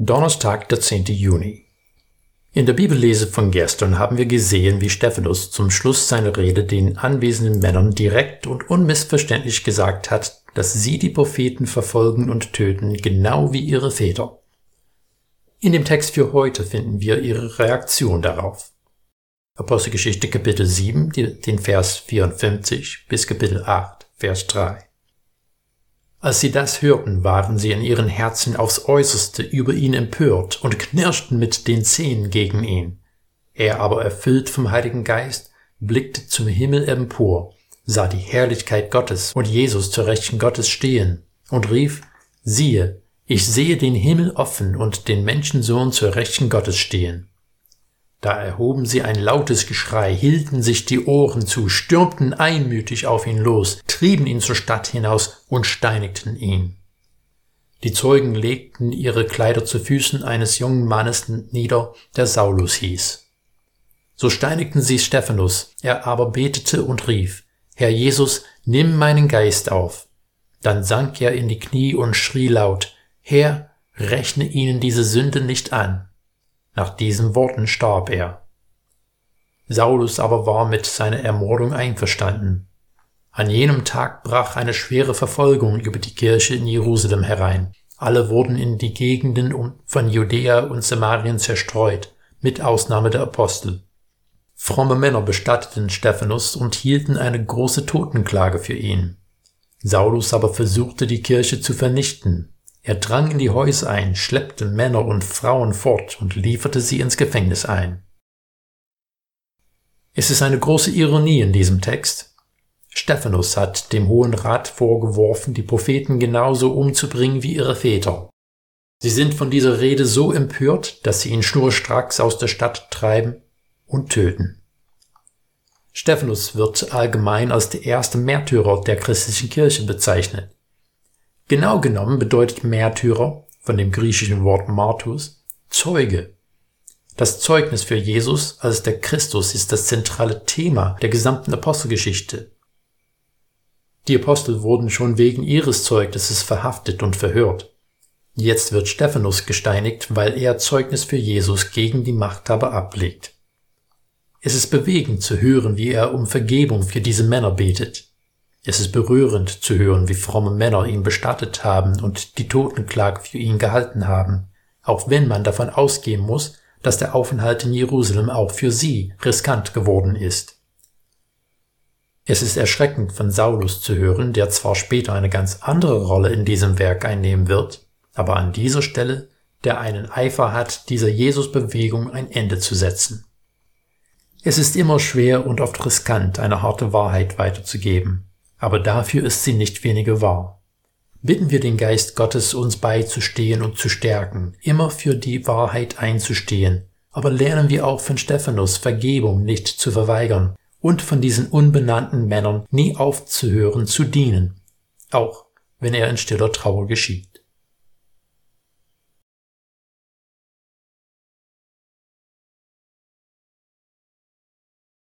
Donnerstag, der 10. Juni. In der Bibellese von gestern haben wir gesehen, wie Stephanus zum Schluss seiner Rede den anwesenden Männern direkt und unmissverständlich gesagt hat, dass sie die Propheten verfolgen und töten, genau wie ihre Väter. In dem Text für heute finden wir ihre Reaktion darauf. Apostelgeschichte Kapitel 7, den Vers 54 bis Kapitel 8, Vers 3. Als sie das hörten, waren sie in ihren Herzen aufs äußerste über ihn empört und knirschten mit den Zähnen gegen ihn. Er aber, erfüllt vom Heiligen Geist, blickte zum Himmel empor, sah die Herrlichkeit Gottes und Jesus zur Rechten Gottes stehen und rief, siehe, ich sehe den Himmel offen und den Menschensohn zur Rechten Gottes stehen. Da erhoben sie ein lautes Geschrei, hielten sich die Ohren zu, stürmten einmütig auf ihn los, trieben ihn zur Stadt hinaus und steinigten ihn. Die Zeugen legten ihre Kleider zu Füßen eines jungen Mannes nieder, der Saulus hieß. So steinigten sie Stephanus, er aber betete und rief, Herr Jesus, nimm meinen Geist auf. Dann sank er in die Knie und schrie laut, Herr, rechne ihnen diese Sünde nicht an. Nach diesen Worten starb er. Saulus aber war mit seiner Ermordung einverstanden. An jenem Tag brach eine schwere Verfolgung über die Kirche in Jerusalem herein. Alle wurden in die Gegenden von Judäa und Samarien zerstreut, mit Ausnahme der Apostel. Fromme Männer bestatteten Stephanus und hielten eine große Totenklage für ihn. Saulus aber versuchte die Kirche zu vernichten, er drang in die Häuser ein, schleppte Männer und Frauen fort und lieferte sie ins Gefängnis ein. Es ist eine große Ironie in diesem Text. Stephanus hat dem Hohen Rat vorgeworfen, die Propheten genauso umzubringen wie ihre Väter. Sie sind von dieser Rede so empört, dass sie ihn schnurstracks aus der Stadt treiben und töten. Stephanus wird allgemein als der erste Märtyrer der christlichen Kirche bezeichnet. Genau genommen bedeutet Märtyrer von dem griechischen Wort Martus Zeuge. Das Zeugnis für Jesus als der Christus ist das zentrale Thema der gesamten Apostelgeschichte. Die Apostel wurden schon wegen ihres Zeugnisses verhaftet und verhört. Jetzt wird Stephanus gesteinigt, weil er Zeugnis für Jesus gegen die Machthaber ablegt. Es ist bewegend zu hören, wie er um Vergebung für diese Männer betet. Es ist berührend zu hören, wie fromme Männer ihn bestattet haben und die Totenklage für ihn gehalten haben, auch wenn man davon ausgehen muss, dass der Aufenthalt in Jerusalem auch für sie riskant geworden ist. Es ist erschreckend von Saulus zu hören, der zwar später eine ganz andere Rolle in diesem Werk einnehmen wird, aber an dieser Stelle, der einen Eifer hat, dieser Jesus-Bewegung ein Ende zu setzen. Es ist immer schwer und oft riskant, eine harte Wahrheit weiterzugeben aber dafür ist sie nicht weniger wahr. Bitten wir den Geist Gottes, uns beizustehen und zu stärken, immer für die Wahrheit einzustehen, aber lernen wir auch von Stephanus Vergebung nicht zu verweigern und von diesen unbenannten Männern nie aufzuhören zu dienen, auch wenn er in stiller Trauer geschieht.